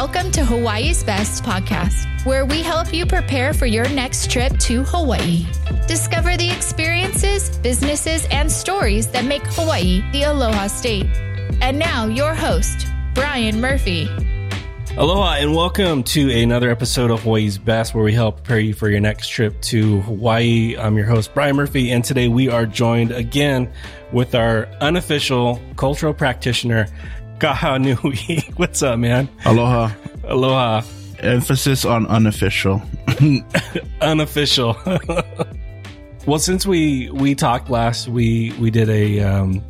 Welcome to Hawaii's Best podcast, where we help you prepare for your next trip to Hawaii. Discover the experiences, businesses, and stories that make Hawaii the Aloha State. And now, your host, Brian Murphy. Aloha and welcome to another episode of Hawaii's Best, where we help prepare you for your next trip to Hawaii. I'm your host, Brian Murphy, and today we are joined again with our unofficial cultural practitioner, Kaha Nui. What's up, man? Aloha. Aloha. Emphasis on unofficial. unofficial. well, since we we talked last, we we did a, um,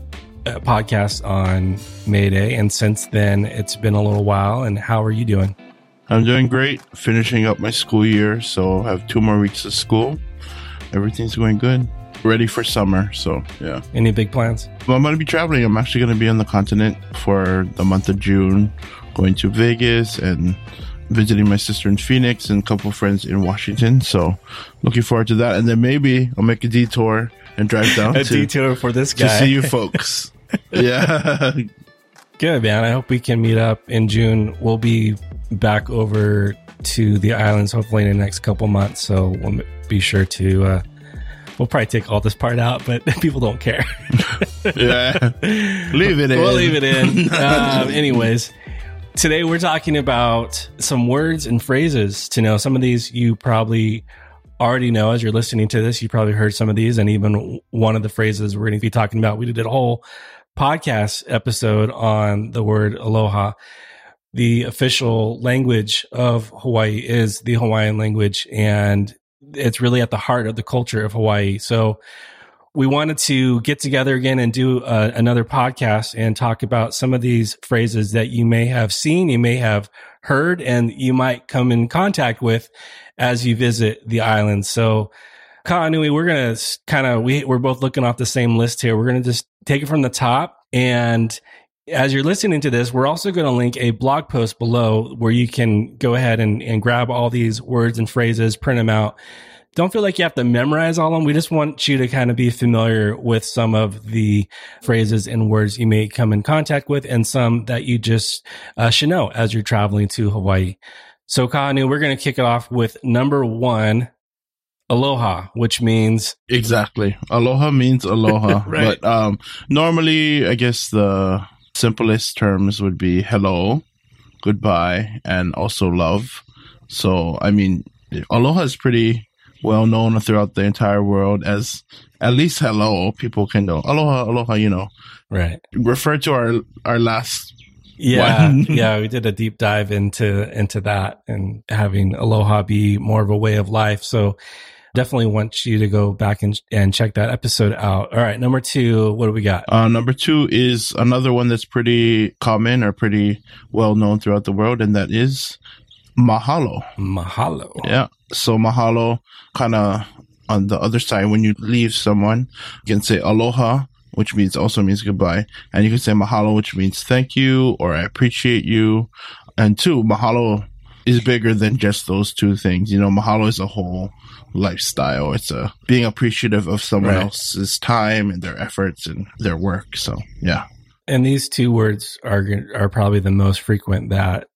a podcast on May Day, and since then it's been a little while. And how are you doing? I'm doing great. Finishing up my school year, so I have two more weeks of school. Everything's going good ready for summer. So yeah. Any big plans? Well, I'm going to be traveling. I'm actually going to be on the continent for the month of June, going to Vegas and visiting my sister in Phoenix and a couple friends in Washington. So looking forward to that. And then maybe I'll make a detour and drive down a to, detour for this guy to see you folks. yeah. Good man. I hope we can meet up in June. We'll be back over to the islands hopefully in the next couple months. So we'll be sure to uh, We'll probably take all this part out, but people don't care. yeah. Leave it in. We'll leave it in. um, anyways, today we're talking about some words and phrases to know. Some of these you probably already know as you're listening to this. You probably heard some of these, and even one of the phrases we're going to be talking about. We did a whole podcast episode on the word aloha. The official language of Hawaii is the Hawaiian language, and it's really at the heart of the culture of Hawaii. So we wanted to get together again and do uh, another podcast and talk about some of these phrases that you may have seen, you may have heard, and you might come in contact with as you visit the island. So, Kaanui, we're going to kind of, we, we're both looking off the same list here. We're going to just take it from the top and as you're listening to this, we're also going to link a blog post below where you can go ahead and, and grab all these words and phrases, print them out. Don't feel like you have to memorize all of them. We just want you to kind of be familiar with some of the phrases and words you may come in contact with and some that you just uh, should know as you're traveling to Hawaii. So, Kaanu, we're going to kick it off with number one, aloha, which means exactly aloha means aloha. right. But um, normally, I guess the simplest terms would be hello, goodbye, and also love. So, I mean, aloha is pretty well known throughout the entire world as at least hello. People can know aloha, aloha, you know. Right. Refer to our our last yeah, yeah, we did a deep dive into into that and having aloha be more of a way of life. So definitely want you to go back and, and check that episode out. All right. Number two, what do we got? Uh, number two is another one that's pretty common or pretty well known throughout the world, and that is mahalo. Mahalo. Yeah. So mahalo kind of on the other side, when you leave someone, you can say aloha, which means also means goodbye. And you can say mahalo, which means thank you or I appreciate you. And two, mahalo is bigger than just those two things. You know, mahalo is a whole lifestyle. It's a being appreciative of someone right. else's time and their efforts and their work. So yeah. And these two words are are probably the most frequent that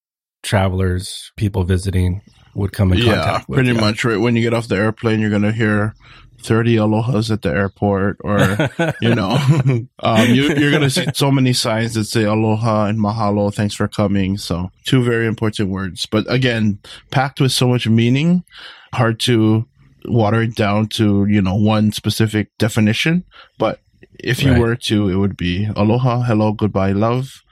travelers, people visiting, would come in yeah, contact with. Pretty yeah. much, right? When you get off the airplane, you're gonna hear 30 alohas at the airport or you know um, you, are going to see so many signs that say aloha and mahalo thanks for coming so two very important words but again packed with so much meaning hard to water it down to you know one specific definition but if you right. were to it would be aloha hello goodbye love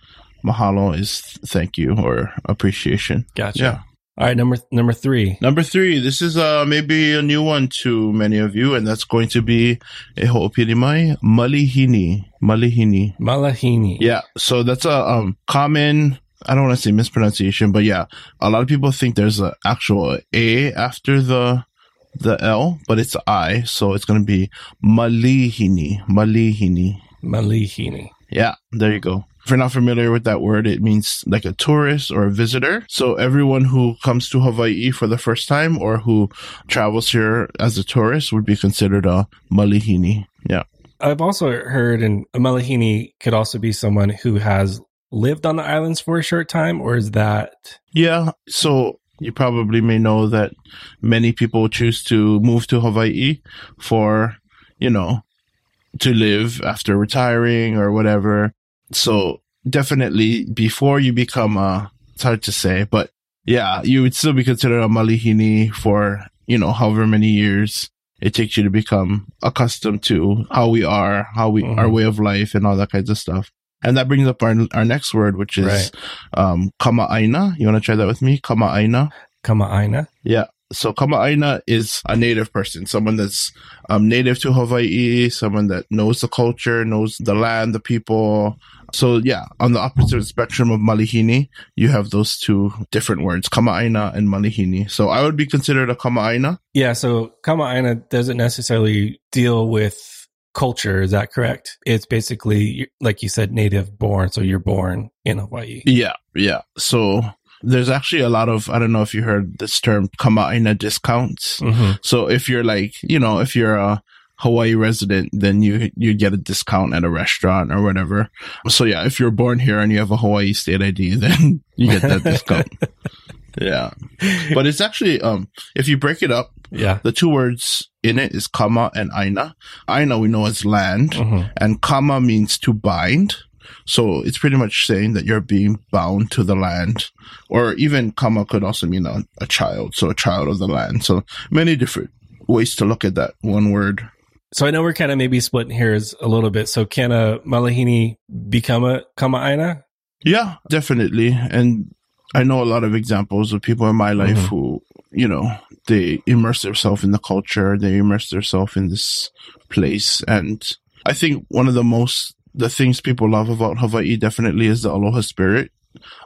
mahalo is thank you or appreciation gotcha yeah all right, number number three. Number three. This is uh maybe a new one to many of you, and that's going to be e ho'opirimai malihini. Malihini. Malihini. Yeah. So that's a um common I don't want to say mispronunciation, but yeah, a lot of people think there's an actual A after the the L, but it's I, so it's going to be malihini, malihini, malihini. Yeah, there you go. If you're not familiar with that word, it means like a tourist or a visitor. So everyone who comes to Hawaii for the first time or who travels here as a tourist would be considered a malihini. Yeah. I've also heard, and a malihini could also be someone who has lived on the islands for a short time, or is that Yeah. So you probably may know that many people choose to move to Hawaii for, you know, to live after retiring or whatever. So definitely before you become a, it's hard to say, but yeah, you would still be considered a malihini for, you know, however many years it takes you to become accustomed to how we are, how we, Mhm. our way of life and all that kinds of stuff. And that brings up our, our next word, which is, Right. um, kama'aina. You want to try that with me? Kama'aina. Kama'aina? Yeah. So Kama'aina is a native person, someone that's um, native to Hawaii, someone that knows the culture, knows the land, the people. So yeah, on the opposite spectrum of Malihini, you have those two different words, Kama'aina and Malihini. So I would be considered a Kama'aina. Yeah, so Kama'aina doesn't necessarily deal with culture. Is that correct? It's basically, like you said, native born. So you're born in Hawaii. Yeah, yeah. So there's actually a lot of I don't know if you heard this term Kama'aina discounts. Mm-hmm. So if you're like, you know, if you're a Hawaii resident, then you you get a discount at a restaurant or whatever. So yeah, if you're born here and you have a Hawaii state ID, then you get that discount. Yeah. But it's actually um if you break it up, Yeah. the two words in it is kama and aina. Aina we know as land Mhm. and kama means to bind. So it's pretty much saying that you're being bound to the land. Or even kama could also mean a, a child, so a child of the land. So many different ways to look at that one word. So I know we're kind of maybe splitting hairs a little bit. So can a Malahini become a kama aina? Yeah, definitely. And I know a lot of examples of people in my life Mhm. who, you know, they immerse themselves in the culture, they immerse themselves in this place. And I think one of the most, the things people love about Hawaii definitely is the aloha spirit.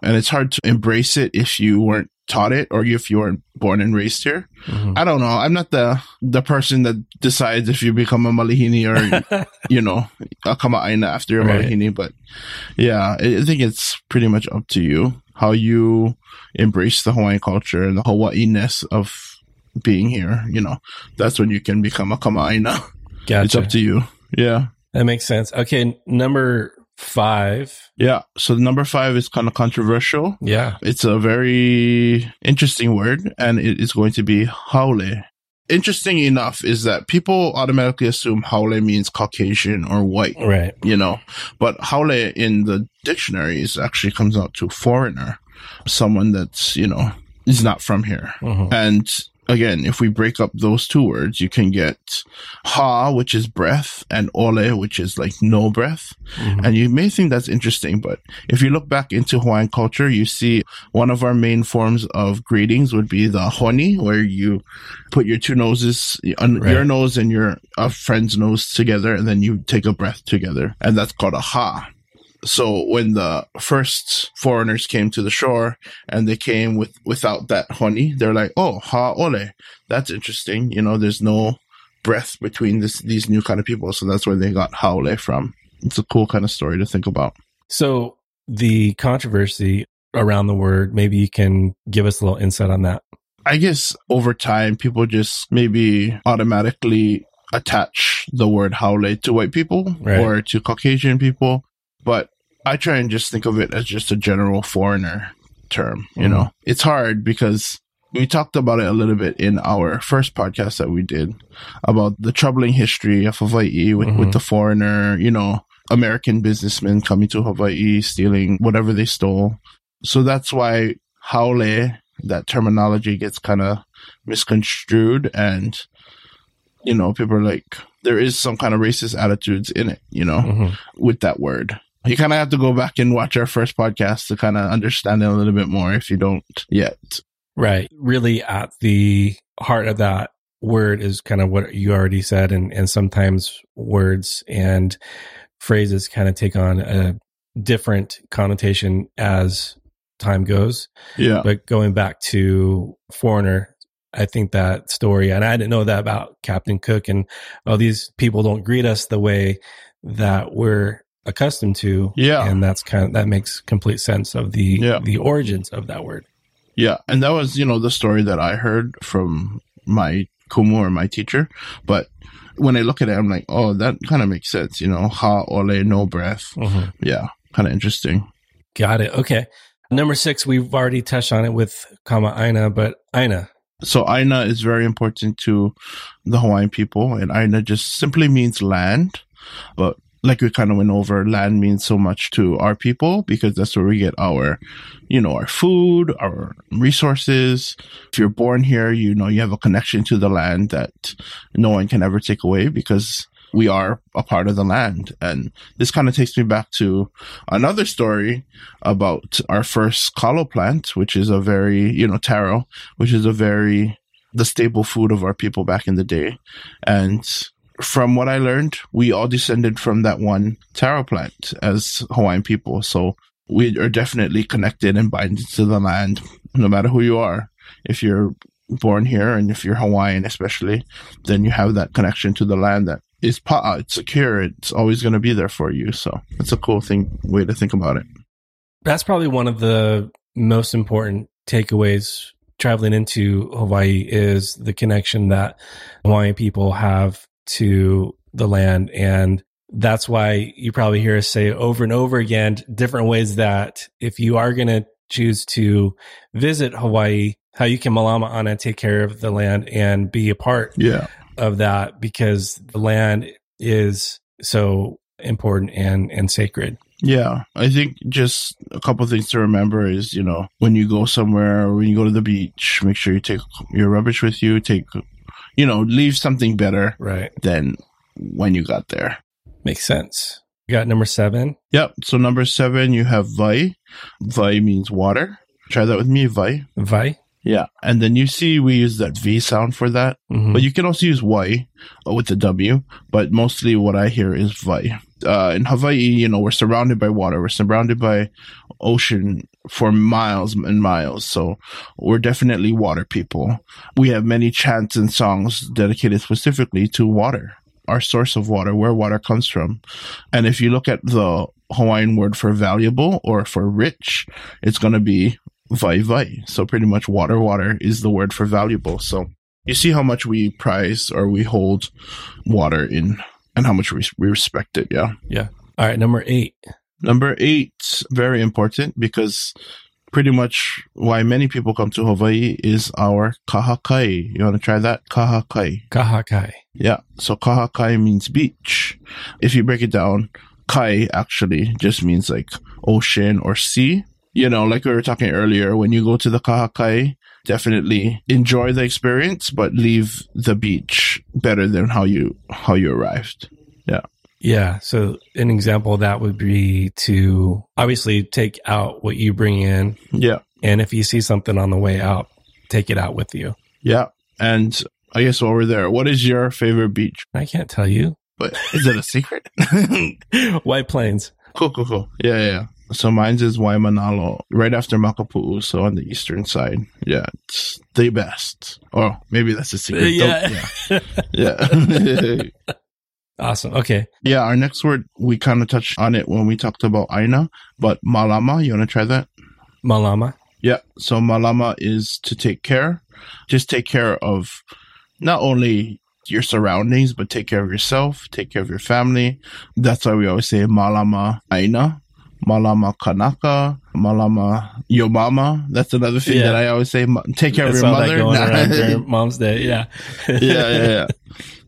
And it's hard to embrace it if you weren't taught it or if you weren't born and raised here. Mhm. I don't know. I'm not the, the person that decides if you become a malihini or you know, a kama'aina after your Right. malihini. But yeah, I think it's pretty much up to you how you embrace the Hawaiian culture and the Hawaii-ness of being here. You know, that's when you can become a kama'aina. Gotcha. It's up to you. Yeah. that makes sense. Okay. Number five. Yeah. So number five is kind of controversial. Yeah. It's a very interesting word and it is going to be haole. Interesting enough is that people automatically assume haole means Caucasian or white. Right. you know. But haole in the dictionaries actually comes out to foreigner, someone that's, you know, is not from here. Mhm. And again, if we break up those two words, you can get ha, which is breath, and ole, which is like no breath. Mhm. And you may think that's interesting, but if you look back into Hawaiian culture, you see one of our main forms of greetings would be the honi, where you put your two noses, on Right. your nose and your uh, friend's nose together, and then you take a breath together. And that's called a ha. So when the first foreigners came to the shore and they came with without that honi, they're like, "Oh, ha ole, that's interesting." You know, there's no breath between this these new kind of people, so that's where they got haole from. It's a cool kind of story to think about. So the controversy around the word, maybe you can give us a little insight on that. I guess over time, people just maybe automatically attach the word haole to white people Right. or to Caucasian people, but I try and just think of it as just a general foreigner term. You Mhm. know, it's hard because we talked about it a little bit in our first podcast that we did about the troubling history of Hawaii with, Mhm. with the foreigner, you know, American businessmen coming to Hawaii, stealing whatever they stole. So that's why haole, that terminology gets kind of misconstrued and, you know, people are like, there is some kind of racist attitudes in it, you know, Mhm. with that word. You kind of have to go back and watch our first podcast to kind of understand it a little bit more if you don't yet. Right. Really at the heart of that word is kind of what you already said. And, and sometimes words and phrases kind of take on a different connotation as time goes. Yeah. But going back to foreigner, I think that story, and I didn't know that about Captain Cook and oh, these people don't greet us the way that we're accustomed to. Yeah. And that's kind of, that makes complete sense of the, Yeah. the origins of that word. Yeah, and that was, you know, the story that I heard from my kumu or my teacher. But when I look at it, I'm like, oh, that kind of makes sense, you know, ha ole, no breath. Mhm. Yeah, kind of interesting. Got it. Okay. Number six, we've already touched on it with Kama Aina, but Aina. So Aina is very important to the Hawaiian people, and Aina just simply means land. But like we kind of went over, land means so much to our people because that's where we get our, you know, our food, our resources. If you're born here, you know, you have a connection to the land that no one can ever take away because we are a part of the land. And this kind of takes me back to another story about our first kalo plant, which is a very, you know, taro, which is a very, the staple food of our people back in the day. And from what I learned, we all descended from that one taro plant as Hawaiian people. So we are definitely connected and binded to the land, no matter who you are. If you're born here and if you're Hawaiian, especially, then you have that connection to the land that is pa'a. It's secure. It's always going to be there for you. So it's a cool thing, way to think about it. That's probably one of the most important takeaways traveling into Hawaii is the connection that Hawaiian people have to the land. And that's why you probably hear us say over and over again, different ways that if you are going to choose to visit Hawaii, how you can malama aina take care of the land and be a part Yeah. of that because the land is so important and, and sacred. Yeah, I think just a couple of things to remember is, you know, when you go somewhere or when you go to the beach, make sure you take your rubbish with you, take, you know, leave something better Right. than when you got there. Makes sense. You got number seven. Yep. So number seven, you have vai. Vai means water. Try that with me, vai. Vi. Yeah. And then you see we use that V sound for that, Mhm. but you can also use Y with the W, but mostly what I hear is vai. Uh, in Hawaii, you know, we're surrounded by water. We're surrounded by ocean for miles and miles. So we're definitely water people. We have many chants and songs dedicated specifically to water, our source of water, where water comes from. And if you look at the Hawaiian word for valuable or for rich, it's going to be vai vai. So pretty much water, water is the word for valuable. So you see how much we prize or we hold water in and how much we, we respect it. Yeah. Yeah. All right. Number eight. Number eight, very important because pretty much why many people come to Hawaii is our kahakai. You want to try that? Kahakai. Kahakai. Yeah. So kahakai means beach. If you break it down, kai actually just means like ocean or sea. You know, like we were talking earlier, when you go to the kahakai, definitely enjoy the experience, but leave the beach better than how you, how you arrived. Yeah. Yeah. So an example of that would be to obviously take out what you bring in. Yeah. And if you see something on the way out, take it out with you. Yeah. And I guess while we're there, what is your favorite beach? I can't tell you. But is it a secret? White Plains. cool, cool, cool. Yeah, yeah, yeah. So mine's is Waimanalo, right after Makapu'u, so on the eastern side. Yeah, it's the best. Or maybe that's a secret. Yeah. Yeah. Yeah. Awesome. Okay. yeah, our next word, we kind of touched on it when we talked about Aina, but Malama, you want to try that? Malama. Yeah. So malama is to take care. Just take care of not only your surroundings, but take care of yourself, take care of your family. That's why we always say malama aina, malama kanaka, malama your mama. That's another thing Yeah. that I always say. Take care of your mother. yeah, Mom's Day. Yeah. yeah, yeah.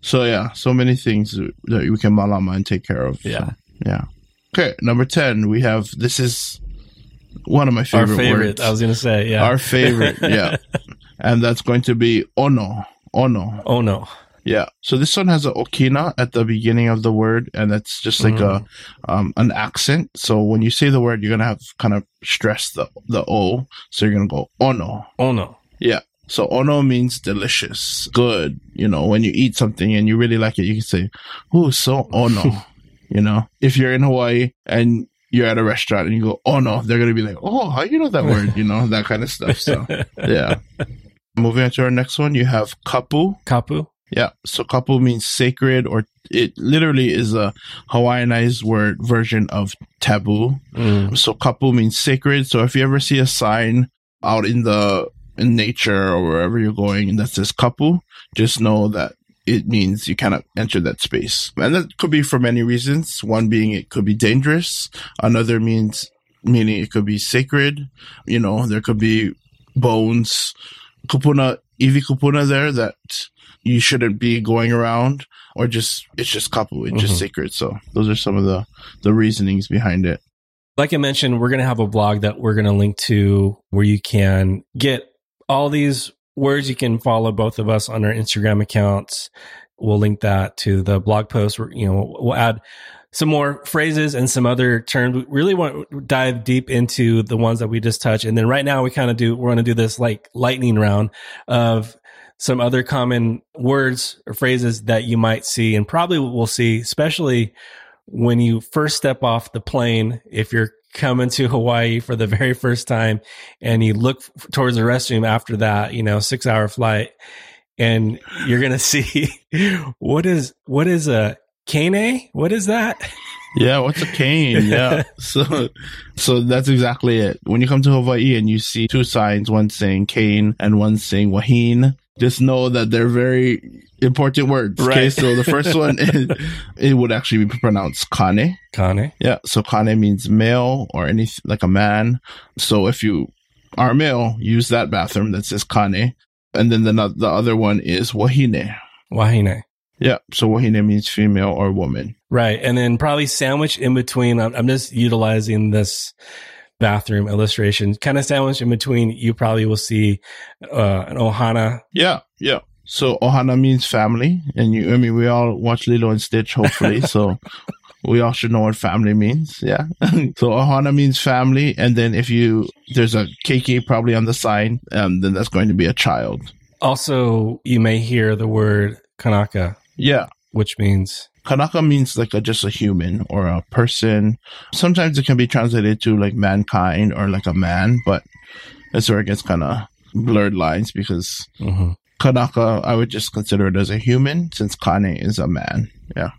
So yeah, so many things that we can malama and take care of. Yeah. So, yeah. Okay. Number 10, we have, this is one of my favorite, Our favorite, words. I was going to say. Yeah. Our favorite, yeah. and that's going to be ono. Ono. oh, no. Yeah. So this one has a okina at the beginning of the word, and that's just like a um an accent. So when you say the word, you're gonna have kind of stress the the o. So you're gonna go ono. Oh, no. Yeah. So ono means delicious, good. You know, when you eat something and you really like it, you can say, "Ooh, so ono." you know, if you're in Hawaii and you're at a restaurant and you go, "Oh no," they're gonna be like, "Oh, how you know that word?" You know, that kind of stuff. So yeah. Moving on to our next one, you have kapu. Kapu. Yeah. So kapu means sacred or it literally is a Hawaiianized word version of taboo. Mm. So kapu means sacred. So if you ever see a sign out in the in nature or wherever you're going and that says kapu, just know that it means you cannot enter that space. And that could be for many reasons. One being it could be dangerous. Another means meaning it could be sacred. You know, there could be bones, kupuna, ivi kupuna there that you shouldn't be going around or just, it's just kapu, it's just Mhm. sacred. So those are some of the, the reasonings behind it. Like I mentioned, we're going to have a blog that we're going to link to where you can get all these words. You can follow both of us on our Instagram accounts. We'll link that to the blog post. Where, you know, we'll add some more phrases and some other terms. We really want to dive deep into the ones that we just touched. And then right now we kind of do, we're going to do this like lightning round of some other common words or phrases that you might see and probably will see, especially when you first step off the plane, if you're coming to Hawaii for the very first time and you look f- towards the restroom after that, you know, six hour flight and you're going to see what is, what is a cane? What is that? Yeah, what's a cane? Yeah. so so that's exactly it. When you come to Hawaii and you see two signs, one saying cane and one saying wahine, just know that they're very important words. Okay. Right. So the first one is, it would actually be pronounced kane. Kane. Yeah. So kane means male or any like a man. So if you are male, use that bathroom that says kane. And then the, the other one is wahine. Wahine. Yeah. So wahine means female or woman. Right. And then probably sandwich in between. I'm, I'm just utilizing this bathroom illustration, kind of sandwich in between. You probably will see uh, an ohana. Yeah, yeah. So Ohana means family, and you. I mean, we all watch Lilo and Stitch, hopefully. so we all should know what family means. Yeah. so Ohana means family, and then if you there's a keiki probably on the sign, um, then that's going to be a child. Also, you may hear the word kanaka, Yeah. which means Kanaka means like a, just a human or a person. Sometimes it can be translated to like mankind or like a man, but that's where it gets kind of blurred lines because mhm. Kanaka, I would just consider it as a human since Kane is a man. Yeah.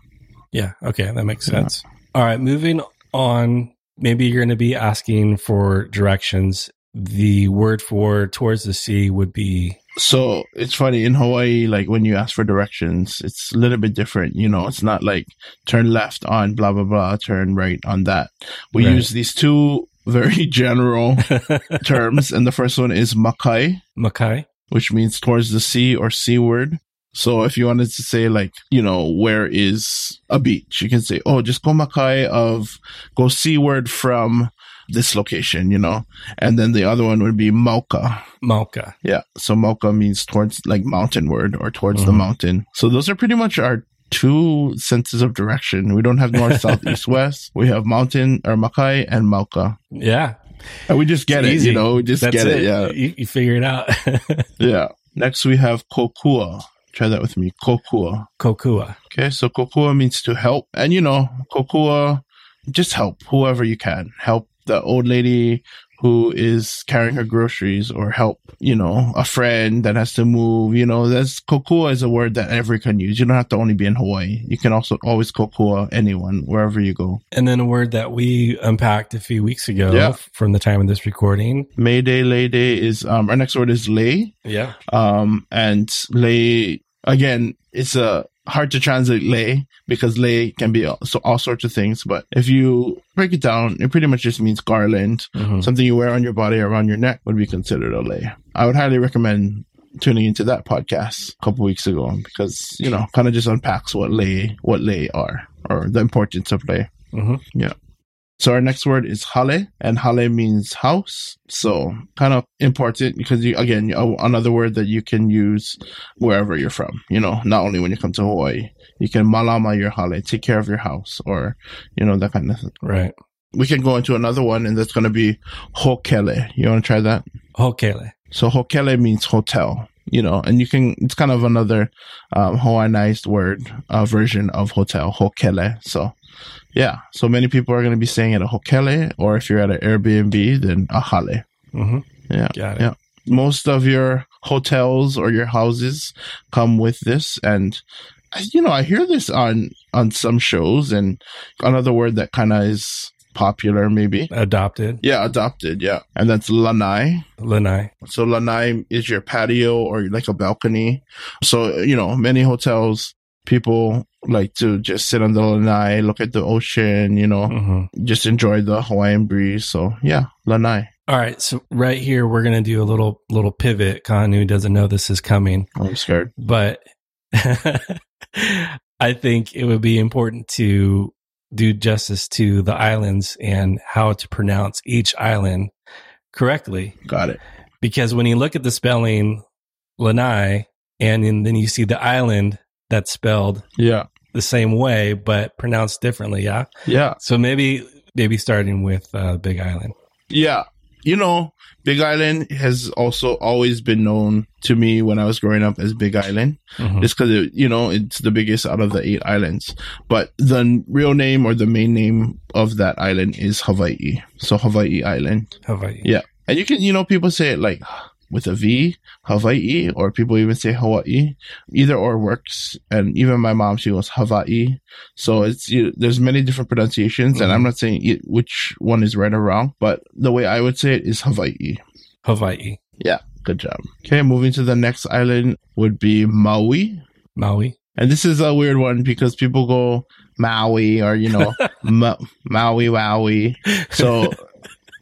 yeah. Okay, that makes sense. All right, moving on. Maybe you're going to be asking for directions. The word for towards the sea would be So it's funny in Hawaii, like when you ask for directions, it's a little bit different. You know, it's not like turn left on blah, blah, blah, turn right on that. We Right. use these two very general terms. And the first one is makai, Makai. which means towards the sea or seaward. So if you wanted to say like, you know, where is a beach? You can say, oh, just go makai of, go seaward from this location, you know? And then the other one would be mauka. Malka. Yeah. So Mauka means towards like mountainward or towards the Mhm. mountain. So those are pretty much our two senses of direction. We don't have north, south, east, west. We have mountain or Makai and Mauka. Yeah. And we just get It's it, easy. you know, we just That's get it. Yeah. You, you figure it out. Yeah. Next we have Kokua. Try that with me. Kokua. Kokua. Okay. So Kokua means to help. And you know, Kokua, just help whoever you can. Help the old lady who is carrying her groceries or help, you know, a friend that has to move, you know, that's kokua is a word that everyone can use. You don't have to only be in Hawaii. You can also always kokua anyone wherever you go. And then a word that we unpacked a few weeks ago Yeah. from the time of this recording. May Day, Lei Day is, um, our next word is lei. Yeah. Um, and lei, again, it's a, hard to translate lei because lei can be all, so all sorts of things. But if you break it down, it pretty much just means garland. Mhm. something you wear on your body around your neck would be considered a lei. I would highly recommend tuning into that podcast a couple weeks ago because you know kind of just unpacks what lei what lei are or the importance of lei. Mhm. Yeah. So our next word is hale, and hale means house. So kind of important because you again you- another word that you can use wherever you're from. You know, not only when you come to Hawaii, you can malama your hale, take care of your house, or you know that kind of thing Right. we can go into another one, and that's going to be hokele. You want to try that? Hokele. So hokele means hotel, you know, and you can. It's kind of another um, Hawaiianized word uh, version of hotel, hokele. So yeah, so many people are going to be staying at a hokele, or if you're at an Airbnb, then a hale. hmm Yeah, Got it. Yeah. most of your hotels or your houses come with this and you know i hear this on on some shows and another word that kind of is popular maybe Adopted. yeah adopted yeah and that's lanai Lanai. so lanai is your patio or like a balcony so you know many hotels people like to just sit on the lanai, look at the ocean, you know, hmm just enjoy the Hawaiian breeze. So yeah, lanai. All right. So right here, we're going to do a little, little pivot. Kanu doesn't know this is coming, I'm scared. but I think it would be important to do justice to the islands and how to pronounce each island correctly. Got it. Because when you look at the spelling Lanai and then you see the island that's spelled Yeah. the same way, but pronounced differently. Yeah. Yeah. So maybe, maybe starting with uh, Big Island. Yeah. You know, Big Island has also always been known to me when I was growing up as Big Island. Mhm. Just because, you know, it's the biggest out of the eight islands. But the real name or the main name of that island is Hawaii. So Hawaii Island. Hawaii. Yeah. And you can, you know, people say it like with a V, Hawaii, or people even say Hawaii. Either or works. And even my mom, she goes Hawaii. So it's, you, there's many different pronunciations. And I'm mm-hmm. not saying it, which one is right or wrong, but the way I would say it is Hawaii. Hawaii. Yeah. Good job. Okay. Moving to the next island would be Maui. Maui. And this is a weird one because people go Maui or, you know, Ma- Maui, Wowie. So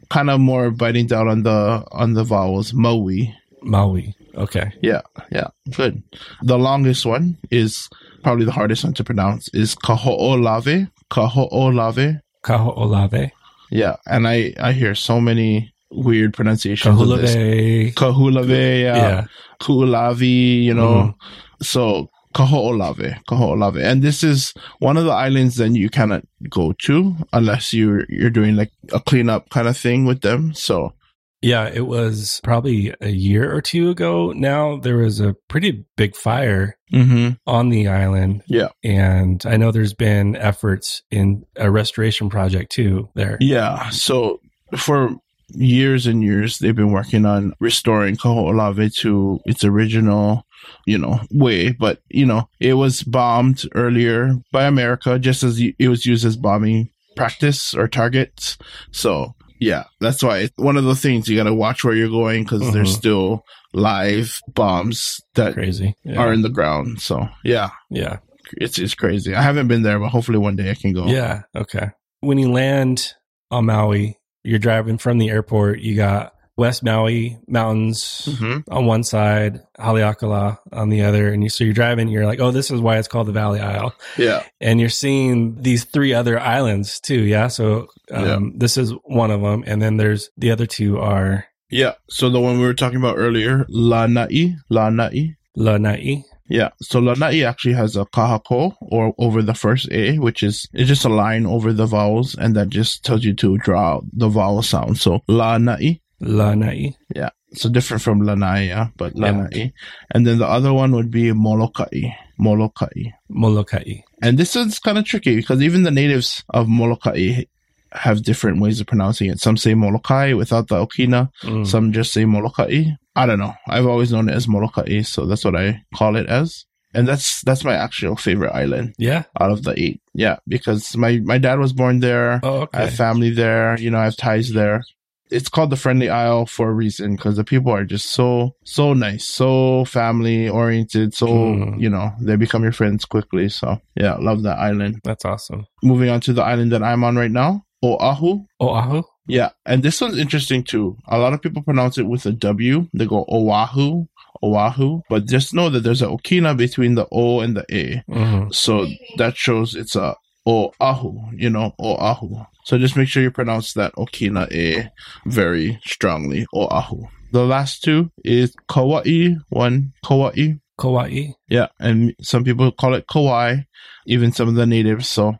kind of more biting down on the, on the vowels. Maui. Maui. Okay. Yeah. Yeah. Good. The longest one is probably the hardest one to pronounce is Kaho'olawe. Kaho'olawe. Kaho'olawe. Yeah. And I, I hear so many weird pronunciations of this. Kahulave. Kahulave. Yeah. Yeah. Kuulavi, you know. Mm-hmm. So Kaho'olawe, Kaho'olawe. And this is one of the islands that you cannot go to unless you're you're doing like a cleanup kind of thing with them. So Yeah, it was probably a year or two ago now. There was a pretty big fire mm-hmm. on the island. Yeah. And I know there's been efforts in a restoration project too there. Yeah. So for years and years they've been working on restoring Kaho'olawe to its original you know way but you know it was bombed earlier by America just as it was used as bombing practice or targets so yeah that's why it's one of the things you got to watch where you're going because there's Mhm. still live bombs that Crazy. Yeah. are in the ground so yeah yeah. it's it's crazy I haven't been there but hopefully one day I can go Yeah. Okay. When you land on Maui, you're driving from the airport. You got West Maui mountains Mhm. on one side, Haleakala on the other, and you so you're driving. You're like, oh, this is why it's called the Valley Isle, yeah and you're seeing these three other islands too. Yeah. So um, Yeah. this is one of them, and then there's the other two are yeah so the one we were talking about earlier Lanai Lanai Lanai. Yeah. So Lanai actually has a kahako or over the first A, which is it's just a line over the vowels and that just tells you to draw the vowel sound. So Lanai. Lanai. Yeah. So different from Lanai, yeah, but Yeah. Lanai. And then the other one would be Molokai. Molokai. Molokai. And this is kind of tricky because even the natives of Molokai have different ways of pronouncing it. Some say Molokai without the okina. Mm. Some just say Molokai. I don't know. I've always known it as Molokai, so that's what I call it as. And that's that's my actual favorite island yeah. out of the eight. Yeah, because my my dad was born there. Oh, I have family there. You know, I have ties there. It's called the Friendly Isle for a reason because the people are just so so nice, so family oriented. So Mm. you know they become your friends quickly. So yeah, love that island. That's awesome. Moving on to the island that I'm on right now, Oahu. Oahu. Yeah, and this one's interesting too. A lot of people pronounce it with a W. They go Oahu, Oahu, but just know that there's a okina between the O and the A. hmm So that shows it's a Oahu, you know, Oahu. So just make sure you pronounce that okina A very strongly, Oahu. The last two is Kauai, one Kauai. Kauai. Yeah, and some people call it Kauai, even some of the natives. So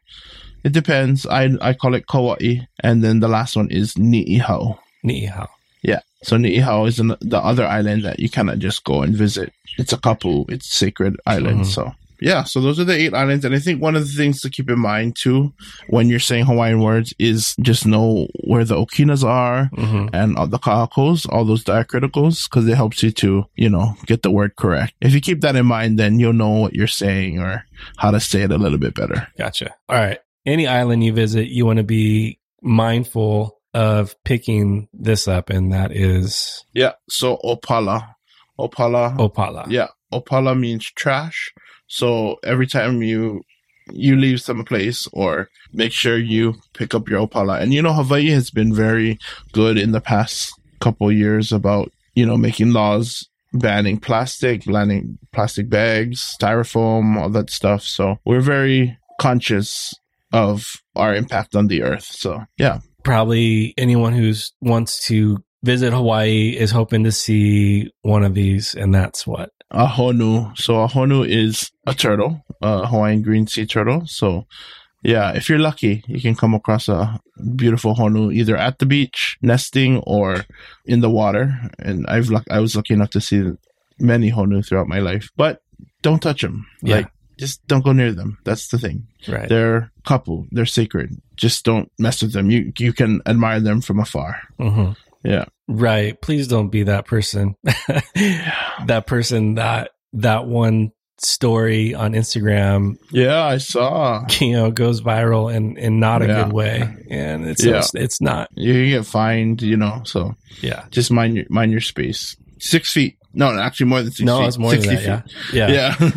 it depends. I I call it Kauai, and then the last one is Ni'ihau. Ni'ihau. Yeah. So Ni'ihau is an, the other island that you cannot just go and visit. It's a couple. It's sacred island. Mhm. So yeah. So those are the eight islands, and I think one of the things to keep in mind too when you're saying Hawaiian words is just know where the okinas are hmm and all the kahakos, all those diacriticals, because it helps you to you know get the word correct. If you keep that in mind, then you'll know what you're saying or how to say it a little bit better. Gotcha. All right. Any island you visit, you want to be mindful of picking this up, and that is Yeah. So opala, opala. Opala. Yeah. Opala means trash. So every time you you leave some place or make sure you pick up your opala. And you know, Hawaii has been very good in the past couple years about, you know, making laws banning plastic, banning plastic bags, styrofoam, all that stuff. So we're very conscious of our impact on the earth. So yeah. Probably anyone who's wants to visit Hawaii is hoping to see one of these, and that's what a honu. So a honu is a turtle, a Hawaiian green sea turtle. So yeah, if you're lucky, you can come across a beautiful honu either at the beach nesting or in the water. And I've luck I was lucky enough to see many honu throughout my life, but don't touch them. Yeah. Like just don't go near them. That's the thing. Right. They're couple. They're sacred. Just don't mess with them. You you can admire them from afar. Mm-hmm. Yeah. Right. Please don't be that person. that person that that one story on Instagram. Yeah, I saw. You know, goes viral in in not a yeah. good way, and it's yeah. it's, it's not. You can get fined. You know, so yeah, just mind your mind your space. Six feet. No, actually more than six no, feet. it's more than that. Feet. Yeah, yeah, yeah.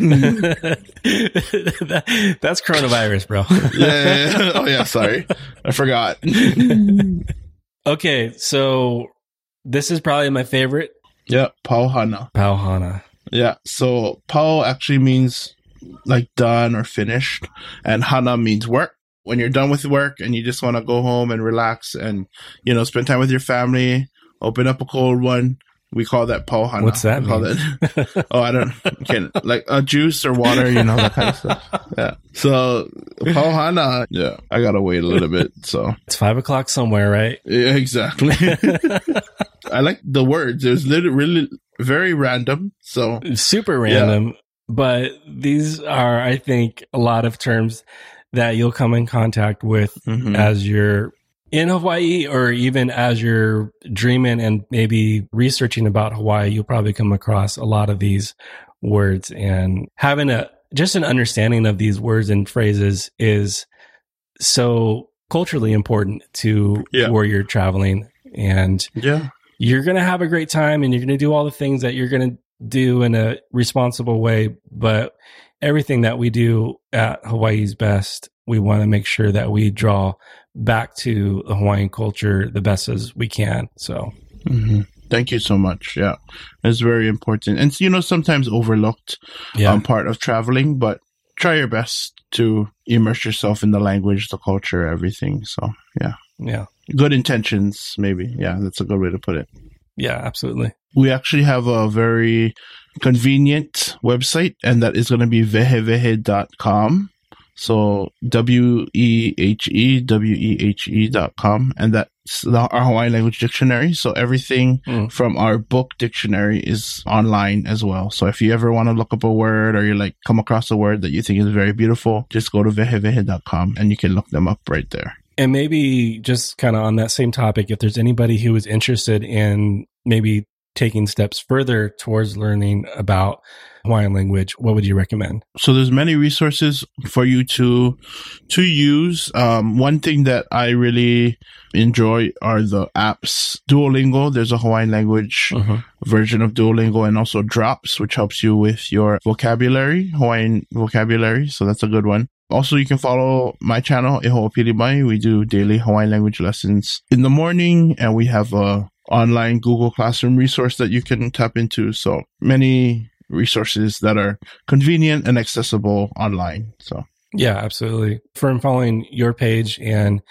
that, that's coronavirus, bro. yeah, yeah. Oh yeah. Sorry, I forgot. okay, so this is probably my favorite. Yeah, pauhana. Pauhana. Yeah. So pau actually means like done or finished, and hana means work. When you're done with work and you just want to go home and relax and you know spend time with your family, open up a cold one. We call that pauhana. What's that? We call that. oh, I don't. Can like a juice or water, you know that kind of stuff. Yeah. So pauhana. Yeah, I gotta wait a little bit. So it's five o'clock somewhere, right? Yeah, exactly. I like the words. It was literally really very random. So super random. Yeah. But these are, I think, a lot of terms that you'll come in contact with mm-hmm. as you're in Hawaii or even as you're dreaming and maybe researching about Hawaii, you'll probably come across a lot of these words and having a just an understanding of these words and phrases is so culturally important to yeah. where you're traveling and yeah you're going to have a great time and you're going to do all the things that you're going to do in a responsible way. But everything that we do at Hawaii's best, we want to make sure that we draw back to the Hawaiian culture the best as we can. So, mm-hmm. thank you so much. Yeah, it's very important, and you know sometimes overlooked yeah. um, part of traveling, but try your best to immerse yourself in the language, the culture, everything. So, yeah, yeah good intentions, maybe. Yeah, that's a good way to put it. Yeah, absolutely. We actually have a very convenient website, and that is going to be wehewehe.com. So W E H E W E H E dot com, and that's the, our Hawaiian language dictionary. So everything mm. from our book dictionary is online as well. So if you ever want to look up a word or you like come across a word that you think is very beautiful, just go to wehewehe.com and you can look them up right there. And maybe just kind of on that same topic, if there's anybody who is interested in maybe taking steps further towards learning about Hawaiian language, what would you recommend? So there's many resources for you to to use. Um, one thing that I really enjoy are the apps. Duolingo, there's a Hawaiian language uh-huh. version of Duolingo, and also Drops, which helps you with your vocabulary, Hawaiian vocabulary. So that's a good one. Also, you can follow my channel, Eho Pilimai. We do daily Hawaiian language lessons in the morning, and we have a online Google Classroom resource that you can tap into. So many resources that are convenient and accessible online. So yeah, absolutely. From following your page and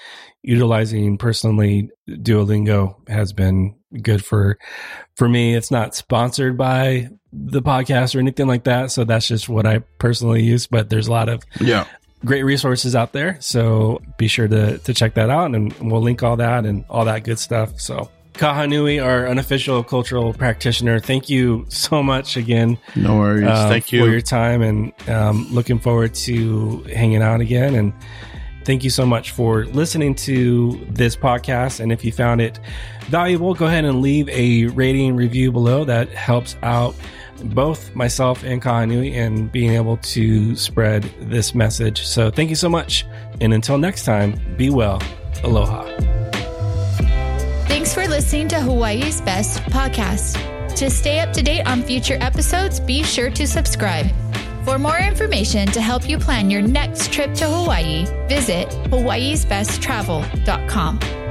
utilizing personally Duolingo has been good for for me. It's not sponsored by the podcast or anything like that, so that's just what I personally use. But there's a lot of yeah great resources out there. So be sure to, to check that out and we'll link all that and all that good stuff. So Kahanui, our unofficial cultural practitioner, thank you so much again. No worries. Uh, thank you for your time and um, looking forward to hanging out again. And thank you so much for listening to this podcast. And if you found it valuable, go ahead and leave a rating review below. That helps out both myself and Kahanui in being able to spread this message. So thank you so much. And until next time, be well. Aloha listening to Hawaii's Best Podcast. To stay up to date on future episodes, be sure to subscribe. For more information to help you plan your next trip to Hawaii, visit hawaiisbesttravel.com.